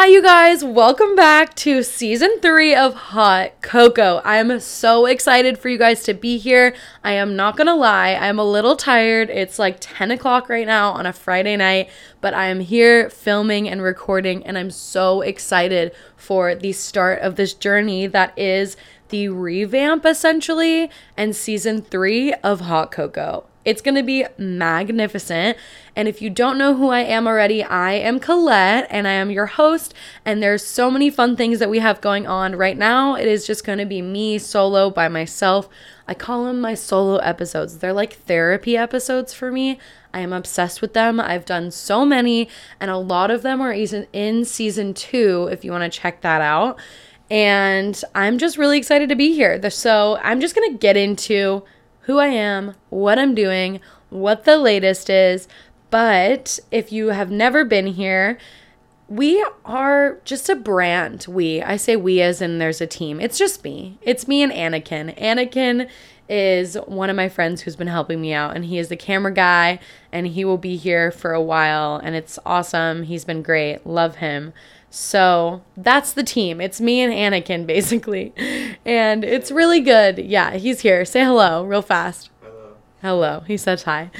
Hi, you guys. Welcome back to season three of Hot Cocoa. I am so excited for you guys to be here. I am not going to lie, I'm a little tired. It's like 10 o'clock right now on a Friday night, but I am here filming and recording, and I'm so excited for the start of this journey that is the revamp essentially and season three of Hot Cocoa. It's to be magnificent. And if you don't know who I am already, I am Colette and I am your host. And there's so many fun things that we have going on right now. It is just going to be me solo by myself. I call them my solo episodes. They're like therapy episodes for me. I am obsessed with them. I've done so many, and a lot of them are in season two if you want to check that out. And I'm just really excited to be here. So I'm just going to get into who I am, what I'm doing, what the latest is. But if you have never been here, we are just a brand. We, I say we as in there's a team. It's just me. It's me and Anakin. Anakin is one of my friends who's been helping me out, and he is the camera guy, and he will be here for a while, and it's awesome. He's been great. Love him. So that's the team. It's me and Anakin, basically. And it's really good. Yeah, he's here. Say hello real fast. Hello. Hello. He says hi.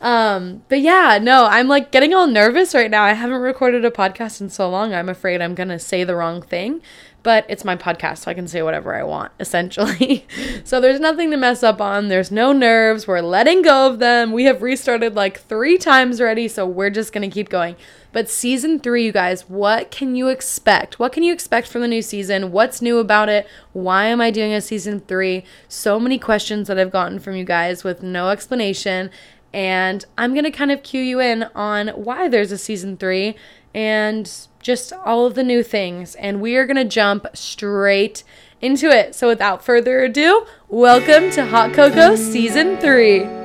Um, but yeah, no, I'm like getting all nervous right now. I haven't recorded a podcast in so long. I'm afraid I'm going to say the wrong thing but it's my podcast, so I can say whatever I want, essentially. so there's nothing to mess up on. There's no nerves. We're letting go of them. We have restarted like three times already, so we're just going to keep going. But season three, you guys, what can you expect? What can you expect from the new season? What's new about it? Why am I doing a season three? So many questions that I've gotten from you guys with no explanation. And I'm going to kind of cue you in on why there's a season three and just all of the new things. And we are going to jump straight into it. So without further ado, welcome to Hot Cocoa Season 3.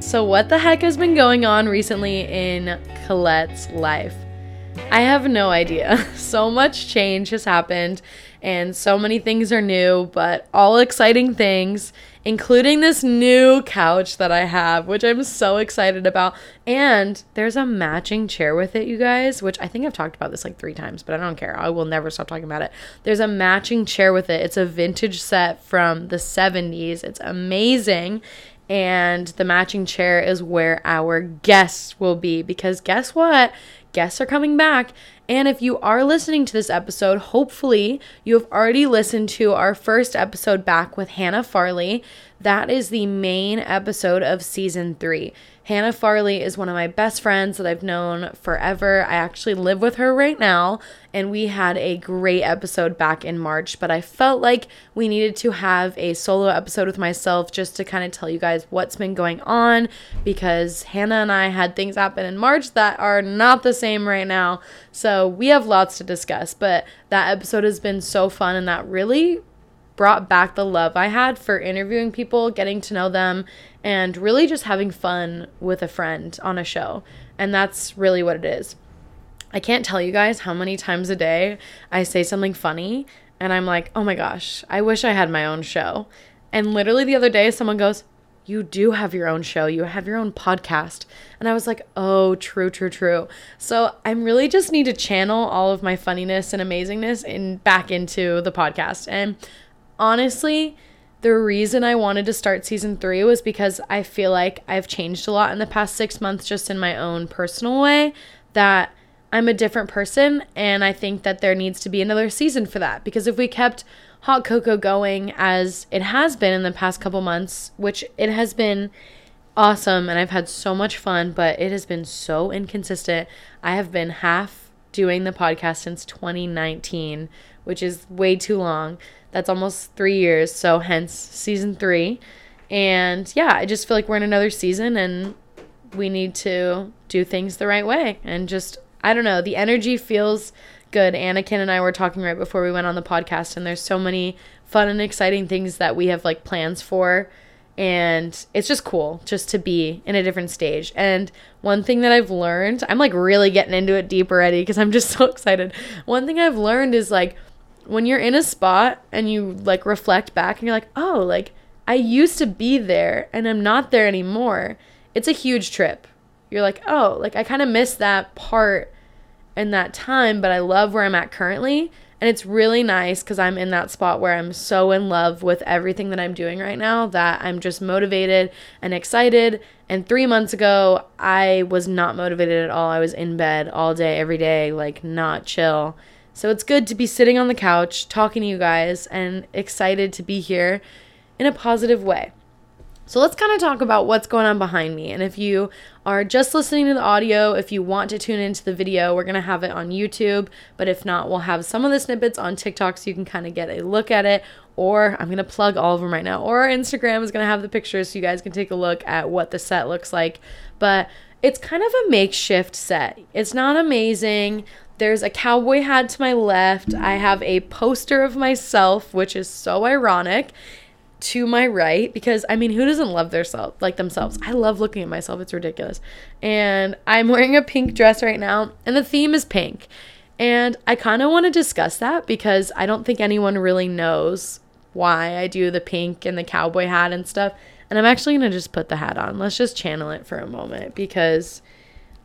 So, what the heck has been going on recently in Colette's life? I have no idea. So much change has happened, and so many things are new, but all exciting things including this new couch that I have, which I'm so excited about. And there's a matching chair with it, you guys, which I think I've talked about this like three times, but I don't care. I will never stop talking about it. There's a matching chair with it. It's a vintage set from the 70s. It's amazing. And the matching chair is where our guests will be because guess what? Guests are coming back and if you are listening to this episode, hopefully you have already listened to our first episode back with Hannah Farley. That is the main episode of season three. Hannah Farley is one of my best friends that I've known forever. I actually live with her right now, and we had a great episode back in March. But I felt like we needed to have a solo episode with myself just to kind of tell you guys what's been going on because Hannah and I had things happen in March that are not the same right now. So we have lots to discuss. But that episode has been so fun, and that really brought back the love I had for interviewing people, getting to know them, and really just having fun with a friend on a show. And that's really what it is. I can't tell you guys how many times a day I say something funny and I'm like, oh my gosh, I wish I had my own show. And literally the other day, someone goes, you do have your own show, you have your own podcast. And I was like, oh, true, true, true. So I'm really just need to channel all of my funniness and amazingness in back into the podcast. And honestly, the reason I wanted to start season three was because I feel like I've changed a lot in the past six months just in my own personal way. That I'm a different person, and I think that there needs to be another season for that. Because if we kept Hot Cocoa going as it has been in the past couple months, which it has been awesome and I've had so much fun, but it has been so inconsistent. I have been half doing the podcast since 2019, which is way too long. That's almost three years. So, hence season three. And yeah, I just feel like we're in another season and we need to do things the right way. And just, I don't know, the energy feels good. Anakin and I were talking right before we went on the podcast, and there's so many fun and exciting things that we have like plans for. And it's just cool just to be in a different stage. And one thing that I've learned, I'm like really getting into it deep already because I'm just so excited. One thing I've learned is like, when you're in a spot and you like reflect back and you're like, oh, like I used to be there and I'm not there anymore. it's a huge trip. You're like, oh, like I kind of missed that part in that time, but I love where I'm at currently. And it's really nice because I'm in that spot where I'm so in love with everything that I'm doing right now that I'm just motivated and excited. And three months ago, I was not motivated at all. I was in bed all day, every day, like not chill. So it's good to be sitting on the couch talking to you guys and excited to be here in a positive way. So let's kind of talk about what's going on behind me. And if you are just listening to the audio, if you want to tune into the video, we're going to have it on YouTube. But if not, we'll have some of the snippets on TikTok so you can kind of get a look at it. Or I'm going to plug all of them right now. Or our Instagram is going to have the pictures so you guys can take a look at what the set looks like. But it's kind of a makeshift set. It's not amazing. There's a cowboy hat to my left. I have a poster of myself, which is so ironic to my right because I mean, who doesn't love their self like themselves? I love looking at myself. It's ridiculous. And I'm wearing a pink dress right now, and the theme is pink. And I kind of want to discuss that because I don't think anyone really knows why I do the pink and the cowboy hat and stuff. And I'm actually going to just put the hat on. Let's just channel it for a moment because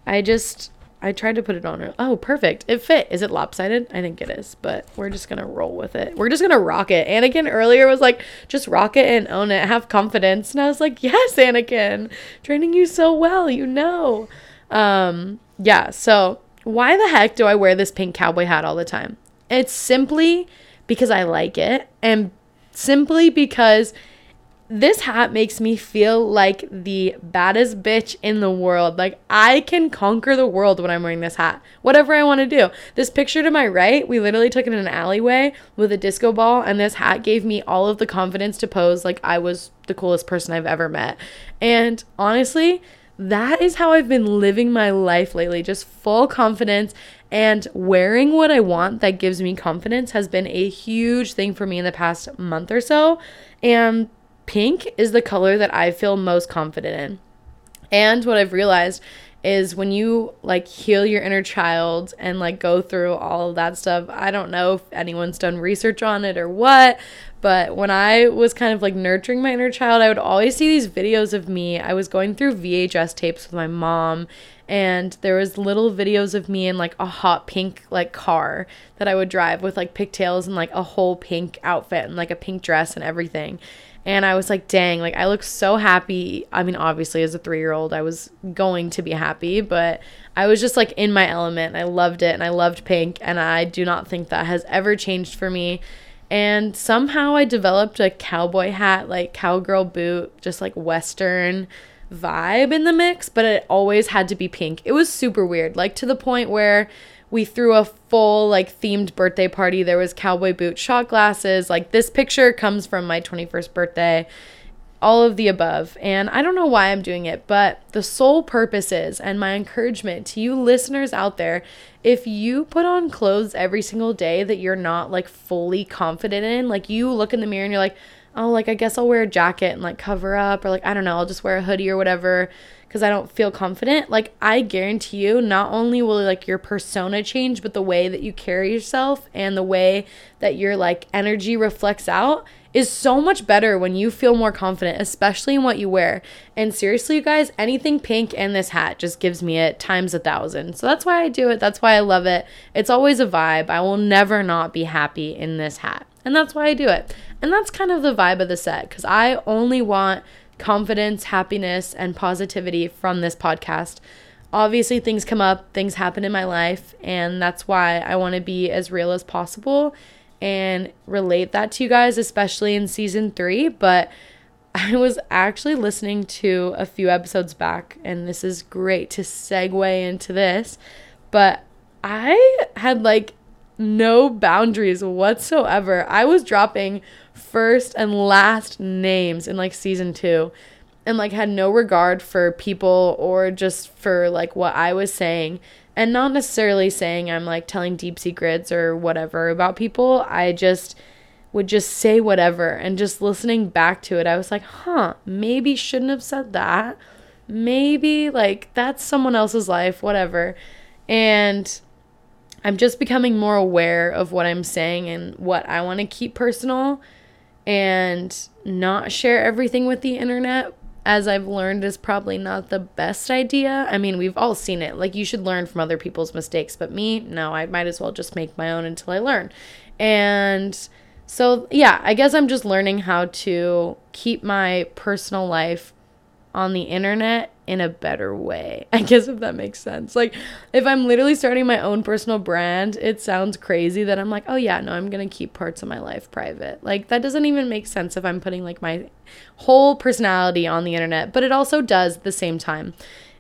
I just I tried to put it on. Oh, perfect. It fit. Is it lopsided? I think it is, but we're just going to roll with it. We're just going to rock it. Anakin earlier was like, just rock it and own it. Have confidence. And I was like, yes, Anakin. Training you so well, you know. Um, yeah, so why the heck do I wear this pink cowboy hat all the time? It's simply because I like it and simply because this hat makes me feel like the baddest bitch in the world. Like I can conquer the world when I'm wearing this hat. Whatever I want to do. This picture to my right, we literally took it in an alleyway with a disco ball and this hat gave me all of the confidence to pose like I was the coolest person I've ever met. And honestly, that is how I've been living my life lately. Just full confidence and wearing what I want that gives me confidence has been a huge thing for me in the past month or so. And pink is the color that I feel most confident in. And what I've realized is when you like heal your inner child and like go through all of that stuff. I don't know if anyone's done research on it or what, but when I was kind of like nurturing my inner child, I would always see these videos of me. I was going through VHS tapes with my mom and there was little videos of me in like a hot pink like car that I would drive with like pigtails and like a whole pink outfit and like a pink dress and everything. And I was like, dang, like I look so happy. I mean, obviously, as a three year old, I was going to be happy, but I was just like in my element. I loved it and I loved pink. And I do not think that has ever changed for me. And somehow I developed a cowboy hat, like cowgirl boot, just like Western vibe in the mix, but it always had to be pink. It was super weird, like to the point where we threw a full like themed birthday party. There was cowboy boot shot glasses. Like this picture comes from my 21st birthday. All of the above. And I don't know why I'm doing it, but the sole purpose is, and my encouragement to you listeners out there, if you put on clothes every single day that you're not like fully confident in, like you look in the mirror and you're like, oh, like I guess I'll wear a jacket and like cover up, or like I don't know, I'll just wear a hoodie or whatever because I don't feel confident, like I guarantee you, not only will like your persona change, but the way that you carry yourself and the way that your like energy reflects out is so much better when you feel more confident, especially in what you wear. And seriously, you guys, anything pink and this hat just gives me it times a thousand. So that's why I do it. That's why I love it. It's always a vibe. I will never not be happy in this hat. And that's why I do it. And that's kind of the vibe of the set because I only want confidence, happiness, and positivity from this podcast. Obviously, things come up, things happen in my life, and that's why I want to be as real as possible and relate that to you guys, especially in season three. But I was actually listening to a few episodes back, and this is great to segue into this. But I had like no boundaries whatsoever. I was dropping first and last names in like season two and like had no regard for people or just for like what I was saying and not necessarily saying I'm like telling deep secrets or whatever about people. I just would just say whatever and just listening back to it, I was like, huh, maybe shouldn't have said that. Maybe like that's someone else's life, whatever. And I'm just becoming more aware of what I'm saying and what I want to keep personal and not share everything with the internet. As I've learned, is probably not the best idea. I mean, we've all seen it. Like, you should learn from other people's mistakes, but me, no, I might as well just make my own until I learn. And so, yeah, I guess I'm just learning how to keep my personal life on the internet in a better way. I guess if that makes sense. Like if I'm literally starting my own personal brand, it sounds crazy that I'm like, "Oh yeah, no, I'm going to keep parts of my life private." Like that doesn't even make sense if I'm putting like my whole personality on the internet, but it also does at the same time.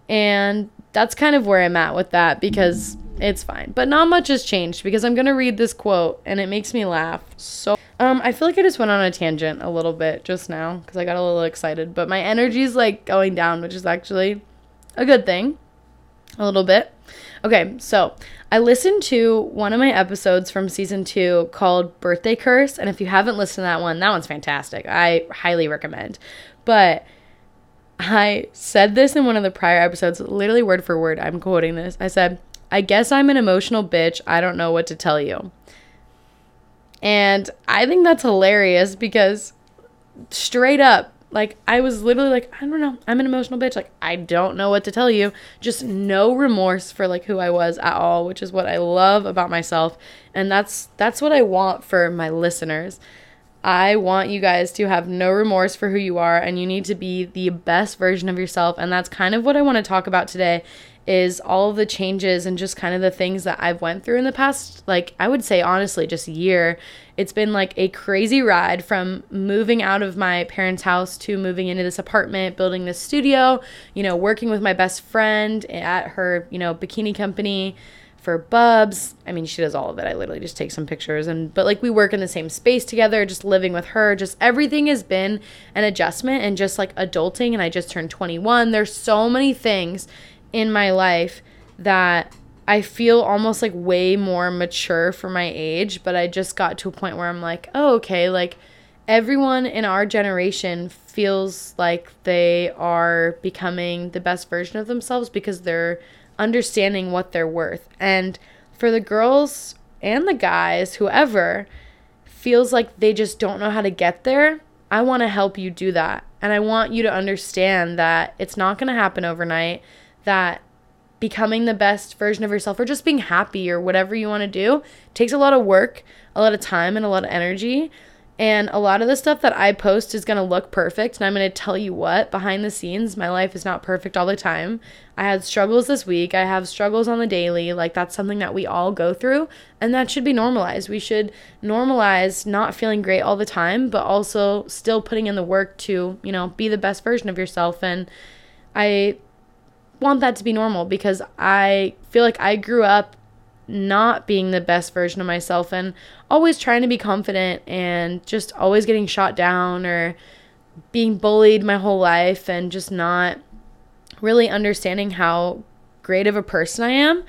And that's kind of where I'm at with that because it's fine. But not much has changed because I'm going to read this quote and it makes me laugh so um, I feel like I just went on a tangent a little bit just now because I got a little excited, but my energy is like going down, which is actually a good thing. A little bit. Okay, so I listened to one of my episodes from season two called Birthday Curse, and if you haven't listened to that one, that one's fantastic. I highly recommend. But I said this in one of the prior episodes, literally word for word. I'm quoting this. I said, I guess I'm an emotional bitch. I don't know what to tell you. And I think that's hilarious because straight up, like I was literally like, I don't know, I'm an emotional bitch. Like I don't know what to tell you. Just no remorse for like who I was at all, which is what I love about myself. And that's that's what I want for my listeners. I want you guys to have no remorse for who you are and you need to be the best version of yourself and that's kind of what I want to talk about today is all the changes and just kind of the things that I've went through in the past like I would say honestly just a year. It's been like a crazy ride from moving out of my parents' house to moving into this apartment, building this studio, you know, working with my best friend at her, you know, bikini company for Bubs. I mean, she does all of it. I literally just take some pictures and but like we work in the same space together, just living with her. Just everything has been an adjustment and just like adulting and I just turned 21. There's so many things in my life that I feel almost like way more mature for my age, but I just got to a point where I'm like, oh, okay, like everyone in our generation feels like they are becoming the best version of themselves because they're understanding what they're worth. And for the girls and the guys, whoever feels like they just don't know how to get there, I want to help you do that. And I want you to understand that it's not going to happen overnight that becoming the best version of yourself or just being happy or whatever you want to do takes a lot of work, a lot of time, and a lot of energy. And a lot of the stuff that I post is going to look perfect. And I'm going to tell you what, behind the scenes, my life is not perfect all the time. I had struggles this week. I have struggles on the daily. Like, that's something that we all go through. And that should be normalized. We should normalize not feeling great all the time, but also still putting in the work to, you know, be the best version of yourself. And I want that to be normal because I feel like I grew up not being the best version of myself and always trying to be confident and just always getting shot down or being bullied my whole life and just not really understanding how great of a person I am.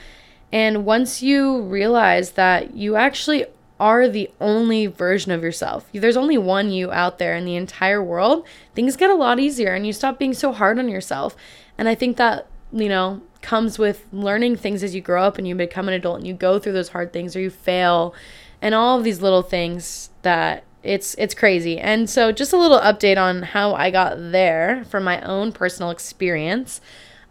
And once you realize that you actually are the only version of yourself, there's only one you out there in the entire world, things get a lot easier and you stop being so hard on yourself. And I think that you know, comes with learning things as you grow up and you become an adult and you go through those hard things or you fail and all of these little things that it's it's crazy. And so just a little update on how I got there from my own personal experience.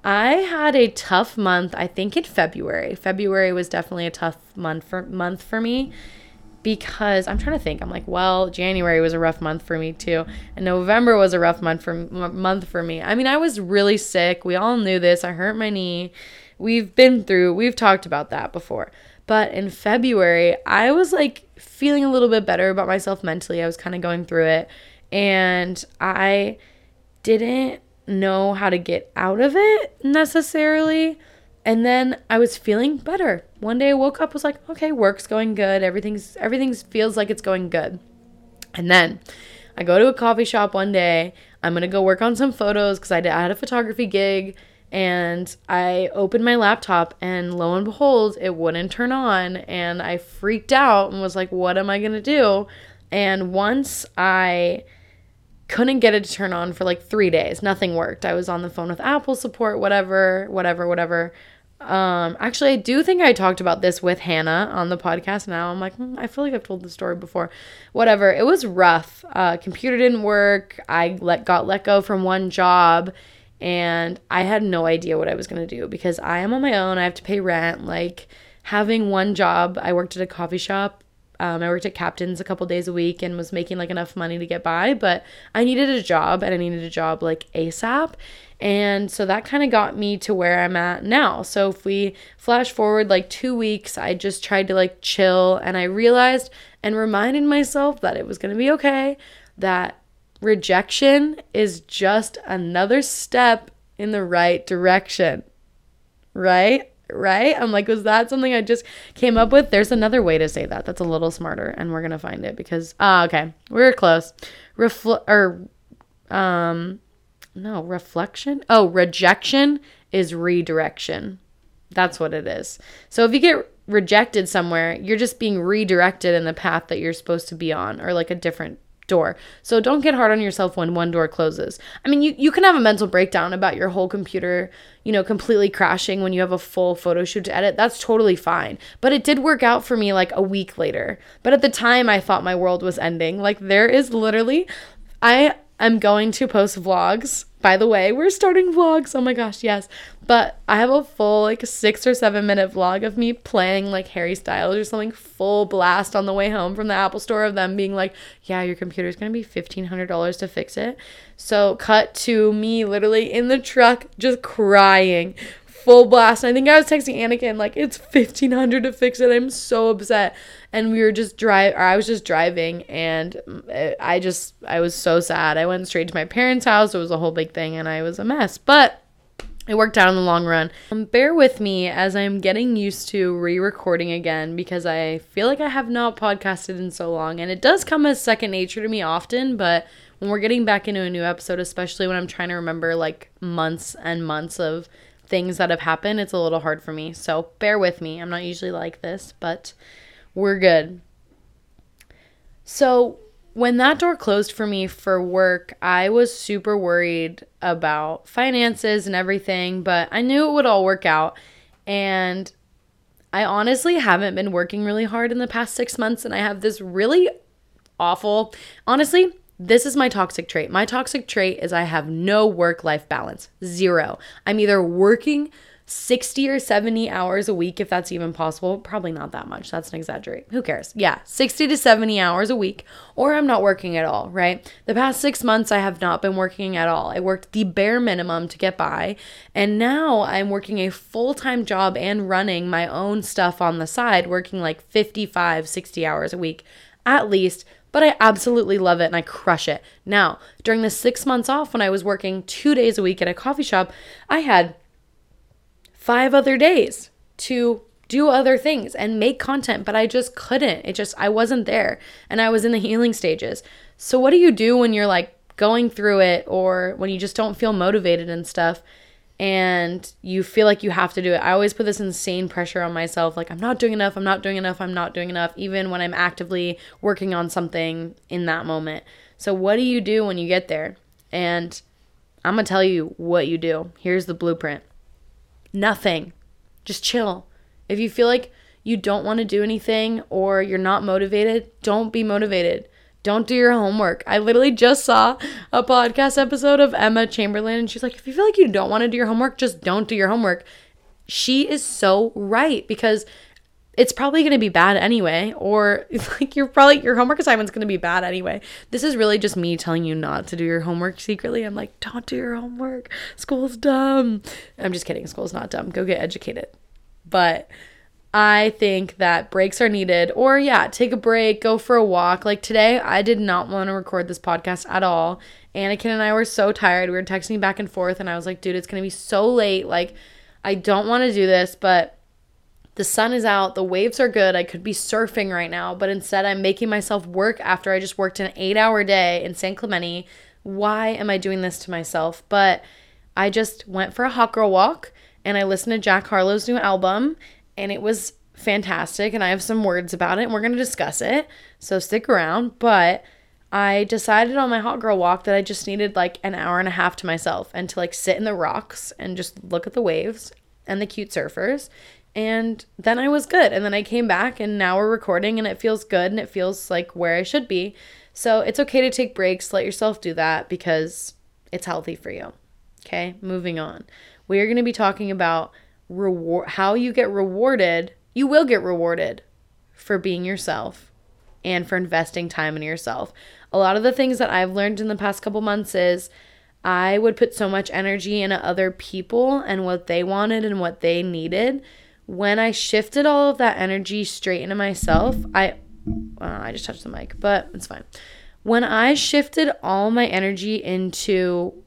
I had a tough month, I think in February. February was definitely a tough month for month for me because I'm trying to think. I'm like, well, January was a rough month for me too, and November was a rough month for month for me. I mean, I was really sick. We all knew this. I hurt my knee. We've been through. We've talked about that before. But in February, I was like feeling a little bit better about myself mentally. I was kind of going through it, and I didn't know how to get out of it necessarily. And then I was feeling better. One day I woke up was like, okay, work's going good. Everything's everything feels like it's going good. And then I go to a coffee shop one day. I'm to go work on some photos cuz I, I had a photography gig and I opened my laptop and lo and behold, it wouldn't turn on and I freaked out and was like, what am I to do? And once I couldn't get it to turn on for like 3 days, nothing worked. I was on the phone with Apple support, whatever, whatever, whatever Um, actually, I do think I talked about this with Hannah on the podcast. Now I'm like, hmm, I feel like I've told the story before. Whatever. It was rough. Uh, computer didn't work. I let got let go from one job, and I had no idea what I was gonna do because I am on my own. I have to pay rent. Like having one job. I worked at a coffee shop um, I worked at Captain's a couple days a week and was making like enough money to get by, but I needed a job and I needed a job like ASAP. And so that kind of got me to where I'm at now. So if we flash forward like two weeks, I just tried to like chill and I realized and reminded myself that it was going to be okay, that rejection is just another step in the right direction, right? right? I'm like, was that something I just came up with? There's another way to say that. That's a little smarter, and we're gonna find it because ah, okay, we are close. Refl or um, no reflection. Oh, rejection is redirection. That's what it is. So if you get rejected somewhere, you're just being redirected in the path that you're supposed to be on, or like a different door. So don't get hard on yourself when one door closes. I mean, you, you can have a mental breakdown about your whole computer, you know, completely crashing when you have a full photo shoot to edit. That's totally fine. But it did work out for me like a week later. But at the time, I thought my world was ending. Like, there is literally, I am going to post vlogs by the way, we're starting vlogs. Oh my gosh, yes. But I have a full like six or seven minute vlog of me playing like Harry Styles or something full blast on the way home from the Apple store of them being like, yeah, your computer's gonna be $1,500 to fix it. So, cut to me literally in the truck just crying full blast. I think I was texting Anakin like it's fifteen hundred to fix it. I'm so upset. And we were just drive, or I was just driving, and I just I was so sad. I went straight to my parents' house. It was a whole big thing, and I was a mess. But it worked out in the long run. Um, bear with me as I'm getting used to re recording again because I feel like I have not podcasted in so long. And it does come as second nature to me often, but when we're getting back into a new episode, especially when I'm trying to remember like months and months of things that have happened, it's a little hard for me. So bear with me. I'm not usually like this, but we're good. So when that door closed for me for work, I was super worried about finances and everything, but I knew it would all work out. And I honestly haven't been working really hard in the past six months, and I have this really awful, honestly, this is my toxic trait. My toxic trait is I have no work life balance. Zero. I'm either working 60 or 70 hours a week, if that's even possible. Probably not that much. That's an exaggerate. Who cares? Yeah, 60 to 70 hours a week, or I'm not working at all, right? The past six months, I have not been working at all. I worked the bare minimum to get by, and now I'm working a full time job and running my own stuff on the side, working like 55, 60 hours a week at least but I absolutely love it and I crush it. Now, during the six months off when I was working two days a week at a coffee shop, I had five other days to do other things and make content, but I just couldn't. It just, I wasn't there and I was in the healing stages. So, what do you do when you're like going through it or when you just don't feel motivated and stuff? And you feel like you have to do it. I always put this insane pressure on myself like I'm not doing enough, I'm not doing enough, I'm not doing enough even when I'm actively working on something in that moment. So what do you do when you get there? And I'm to tell you what you do. Here's the blueprint. Nothing. Just chill. If you feel like you don't want to do anything or you're not motivated, don't be motivated. Don't do your homework. I literally just saw a podcast episode of Emma Chamberlain, and she's like, if you feel like you don't want to do your homework, just don't do your homework. She is so right because it's probably going to be bad anyway or like you're probably your homework assignment's going to be bad anyway. This is really just me telling you not to do your homework secretly. I'm like don't do your homework. School's dumb. I'm just kidding. School's not dumb. Go get educated. But I think that breaks are needed. Or, yeah, take a break, go for a walk. Like today, I did not want to record this podcast at all. Anakin and I were so tired. We were texting back and forth, and I was like, dude, it's going to be so late. Like, I don't want to do this, but the sun is out. The waves are good. I could be surfing right now, but instead, I'm making myself work after I just worked an eight hour day in San Clemente. Why am I doing this to myself? But I just went for a hot girl walk and I listened to Jack Harlow's new album and it was fantastic. And I have some words about it, and we're going to discuss it. So stick around. But I decided on my hot girl walk that I just needed like an hour and a half to myself and to like sit in the rocks and just look at the waves and the cute surfers. And then I was good. And then I came back and now we're recording and it feels good and it feels like where I should be. So it's okay to take breaks. Let yourself do that because it's healthy for you. Okay, moving on. We are going to be talking about reward how you get rewarded. You will get rewarded for being yourself and for investing time in yourself. A lot of the things that I've learned in the past couple months is I would put so much energy into other people and what they wanted and what they needed. When I shifted all of that energy straight into myself, I I just touched the mic, but it's fine. When I shifted all my energy into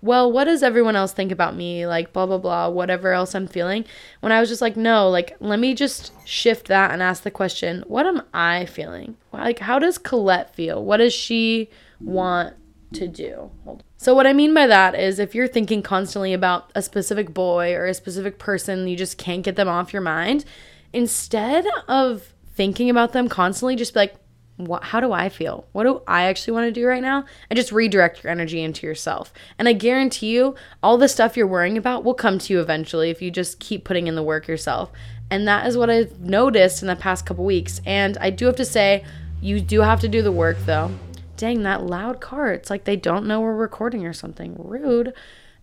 well, what does everyone else think about me? Like, blah, blah, blah, whatever else I'm feeling. When I was just like, no, like, let me just shift that and ask the question, what am I feeling? Like, how does Colette feel? What does she want to do? So, what I mean by that is if you're thinking constantly about a specific boy or a specific person, you just can't get them off your mind, instead of thinking about them constantly, just be like, what, how do I feel? What do I actually want to do right now? And just redirect your energy into yourself. And I guarantee you, all the stuff you're worrying about will come to you eventually if you just keep putting in the work yourself. And that is what I've noticed in the past couple weeks. And I do have to say, you do have to do the work though. Dang, that loud car. It's like they don't know we're recording or something. Rude.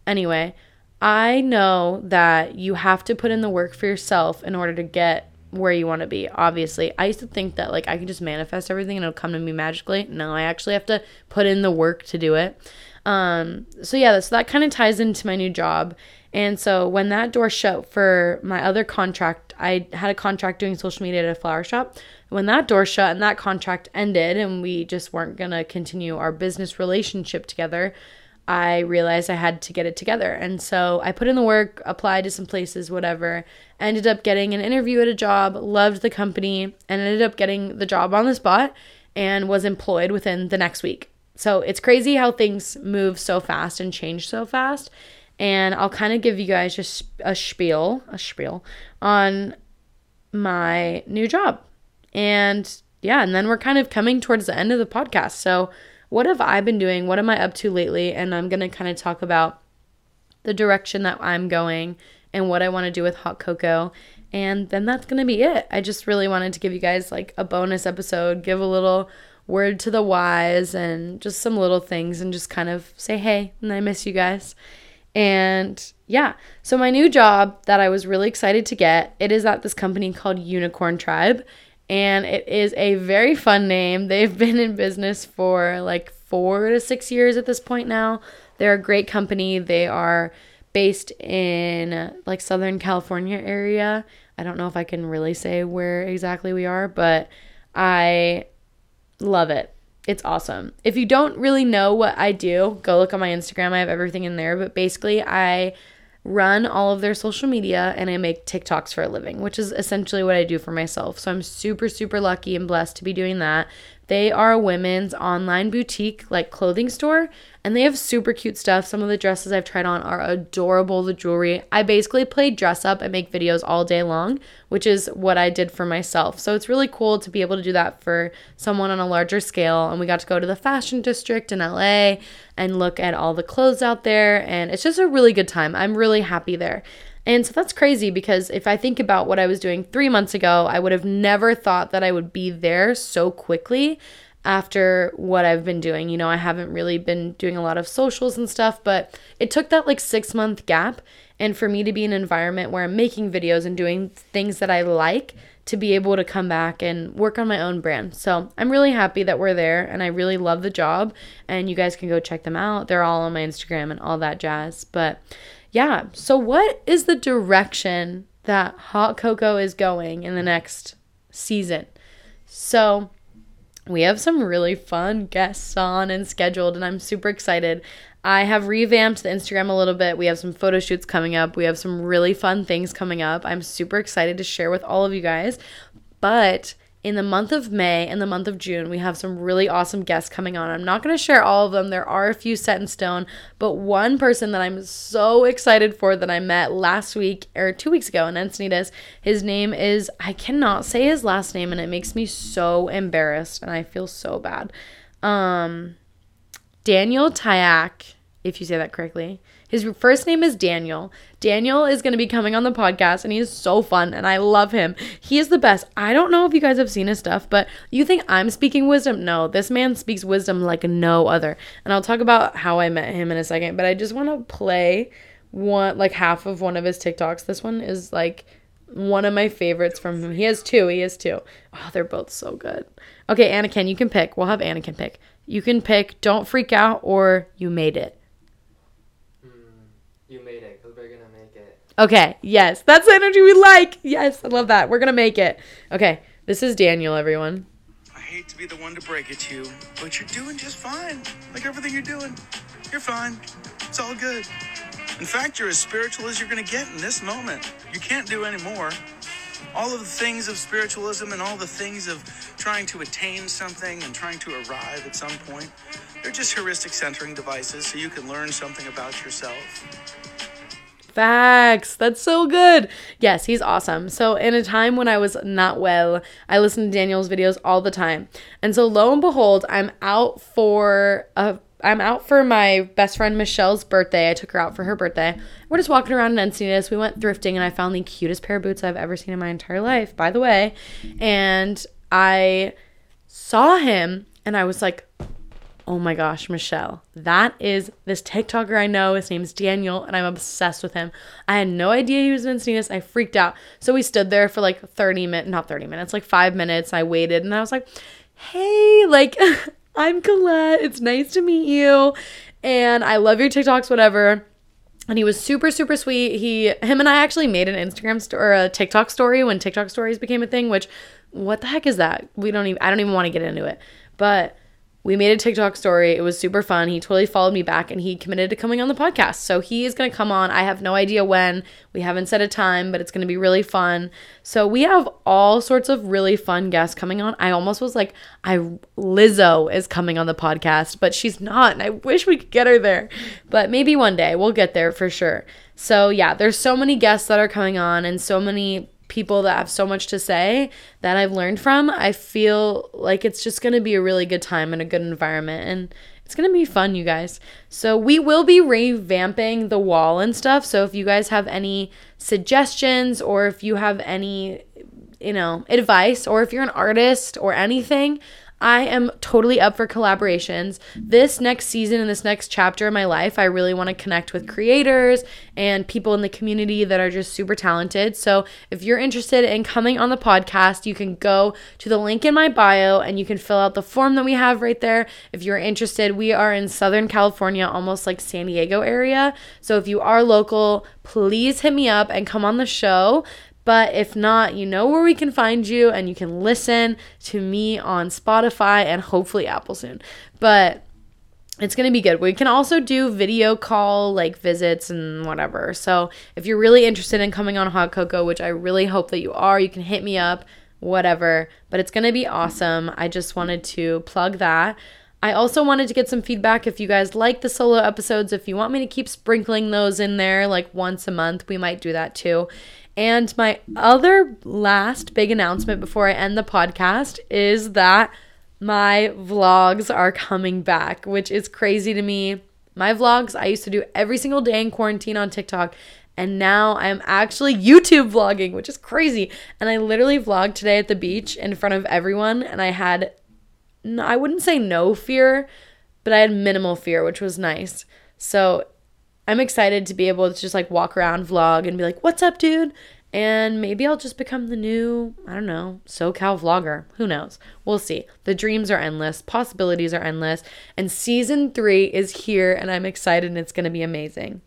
Anyway, I know that you have to put in the work for yourself in order to get where you want to be. Obviously, I used to think that like I can just manifest everything and it'll come to me magically. No, I actually have to put in the work to do it. Um, so yeah, so that kind of ties into my new job. And so when that door shut for my other contract, I had a contract doing social media at a flower shop. When that door shut and that contract ended, and we just weren't gonna continue our business relationship together, I realized I had to get it together. And so I put in the work, applied to some places, whatever. Ended up getting an interview at a job, loved the company, and ended up getting the job on the spot and was employed within the next week. So it's crazy how things move so fast and change so fast. And I'll kind of give you guys just a spiel, a spiel on my new job. And yeah, and then we're kind of coming towards the end of the podcast. So what have I been doing? What am I up to lately? And I'm going to kind of talk about the direction that I'm going and what I want to do with hot cocoa. And then that's going to be it. I just really wanted to give you guys like a bonus episode, give a little word to the wise and just some little things and just kind of say hey and I miss you guys. And yeah, so my new job that I was really excited to get, it is at this company called Unicorn Tribe and it is a very fun name. They've been in business for like four to six years at this point now. They're a great company. They are based in like Southern California area. I don't know if I can really say where exactly we are, but I love it. It's awesome. If you don't really know what I do, go look on my Instagram. I have everything in there, but basically I run all of their social media and I make TikToks for a living, which is essentially what I do for myself. So I'm super, super lucky and blessed to be doing that. They are a women's online boutique, like clothing store, and they have super cute stuff. Some of the dresses I've tried on are adorable. The jewelry, I basically play dress up and make videos all day long, which is what I did for myself. So it's really cool to be able to do that for someone on a larger scale. And we got to go to the fashion district in LA and look at all the clothes out there, and it's just a really good time. I'm really happy there. And so that's crazy because if I think about what I was doing three months ago, I would have never thought that I would be there so quickly after what I've been doing. You know, I haven't really been doing a lot of socials and stuff, but it took that like six month gap. And for me to be in an environment where I'm making videos and doing things that I like to be able to come back and work on my own brand. So I'm really happy that we're there and I really love the job. And you guys can go check them out. They're all on my Instagram and all that jazz. But yeah, so what is the direction that hot cocoa is going in the next season? So we have some really fun guests on and scheduled, and I'm super excited. I have revamped the Instagram a little bit. We have some photo shoots coming up. We have some really fun things coming up. I'm super excited to share with all of you guys. But in the month of May and the month of June, we have some really awesome guests coming on. I'm not going to share all of them, there are a few set in stone, but one person that I'm so excited for that I met last week or two weeks ago in Encinitas, his name is, I cannot say his last name, and it makes me so embarrassed and I feel so bad. Um, Daniel Tyak, if you say that correctly. His first name is Daniel. Daniel is going to be coming on the podcast and he is so fun and I love him. He is the best. I don't know if you guys have seen his stuff, but you think I'm speaking wisdom? No, this man speaks wisdom like no other. And I'll talk about how I met him in a second, but I just want to play one like half of one of his TikToks. This one is like one of my favorites from him. He has two. He has two. Oh, they're both so good. Okay, Anakin, you can pick. We'll have Anakin pick. You can pick Don't Freak Out or You Made It. You made it because we're gonna make it. Okay, yes. That's the energy we like. Yes, I love that. We're going to make it. Okay, this is Daniel, everyone. I hate to be the one to break it to you, but you're doing just fine. Like everything you're doing, you're fine. It's all good. In fact, you're as spiritual as you're going to get in this moment. You can't do any more. All of the things of spiritualism and all the things of trying to attain something and trying to arrive at some point, they're just heuristic centering devices so you can learn something about yourself. Facts. That's so good. Yes, he's awesome. So, in a time when I was not well, I listened to Daniel's videos all the time. And so, lo and behold, I'm out for a I'm out for my best friend Michelle's birthday. I took her out for her birthday. We're just walking around in Encinitas. We went thrifting and I found the cutest pair of boots I've ever seen in my entire life, by the way. And I saw him and I was like, oh my gosh, Michelle, that is this TikToker I know. His name's Daniel, and I'm obsessed with him. I had no idea he was in Encinitas. I freaked out. So we stood there for like 30 minutes, not 30 minutes, like five minutes. I waited, and I was like, hey, like, I'm Colette. It's nice to meet you. And I love your TikToks, whatever. And he was super, super sweet. He, him and I actually made an Instagram sto- or a TikTok story when TikTok stories became a thing, which, what the heck is that? We don't even, I don't even want to get into it. But we made a TikTok story. It was super fun. He totally followed me back and he committed to coming on the podcast. So he is going to come on. I have no idea when. We haven't set a time, but it's going to be really fun. So we have all sorts of really fun guests coming on. I almost was like, I Lizzo is coming on the podcast, but she's not. And I wish we could get her there. But maybe one day we'll get there for sure. So yeah, there's so many guests that are coming on and so many people that have so much to say that I've learned from, I feel like it's just going to be a really good time and a good environment. And it's going to be fun, you guys. So, we will be revamping the wall and stuff. So, if you guys have any suggestions or if you have any, you know, advice or if you're an artist or anything, I am totally up for collaborations. This next season and this next chapter of my life, I really want to connect with creators and people in the community that are just super talented. So, if you're interested in coming on the podcast, you can go to the link in my bio and you can fill out the form that we have right there. If you're interested, we are in Southern California, almost like San Diego area. So, if you are local, please hit me up and come on the show. But if not, you know where we can find you and you can listen to me on Spotify and hopefully Apple soon. But it's going to be good. We can also do video call like visits and whatever. So if you're really interested in coming on Hot Cocoa, which I really hope that you are, you can hit me up, whatever. But it's going to be awesome. I just wanted to plug that. I also wanted to get some feedback if you guys like the solo episodes. If you want me to keep sprinkling those in there like once a month, we might do that too. And my other last big announcement before I end the podcast is that my vlogs are coming back, which is crazy to me. My vlogs I used to do every single day in quarantine on TikTok, and now I am actually YouTube vlogging, which is crazy. And I literally vlogged today at the beach in front of everyone, and I had, I wouldn't say no fear, but I had minimal fear, which was nice. So I'm excited to be able to just like walk around, vlog, and be like, what's up, dude? And maybe I'll just become the new, I don't know, SoCal vlogger. Who knows? We'll see. The dreams are endless, possibilities are endless. And season three is here, and I'm excited, and it's to be amazing.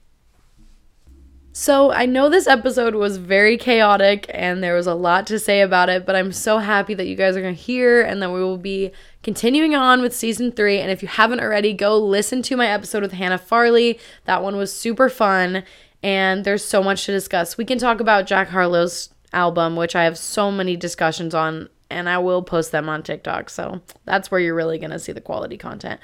So, I know this episode was very chaotic and there was a lot to say about it, but I'm so happy that you guys are going to hear and that we will be continuing on with season three. And if you haven't already, go listen to my episode with Hannah Farley. That one was super fun and there's so much to discuss. We can talk about Jack Harlow's album, which I have so many discussions on and I will post them on TikTok. So that's where you're really going to see the quality content.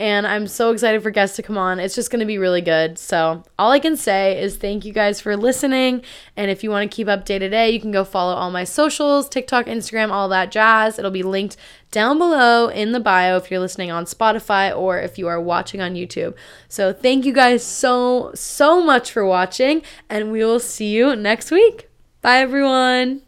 And I'm so excited for guests to come on. It's just going to be really good. So, all I can say is thank you guys for listening. And if you want to keep up day to day, you can go follow all my socials TikTok, Instagram, all that jazz. It'll be linked down below in the bio if you're listening on Spotify or if you are watching on YouTube. So, thank you guys so, so much for watching. And we will see you next week. Bye, everyone.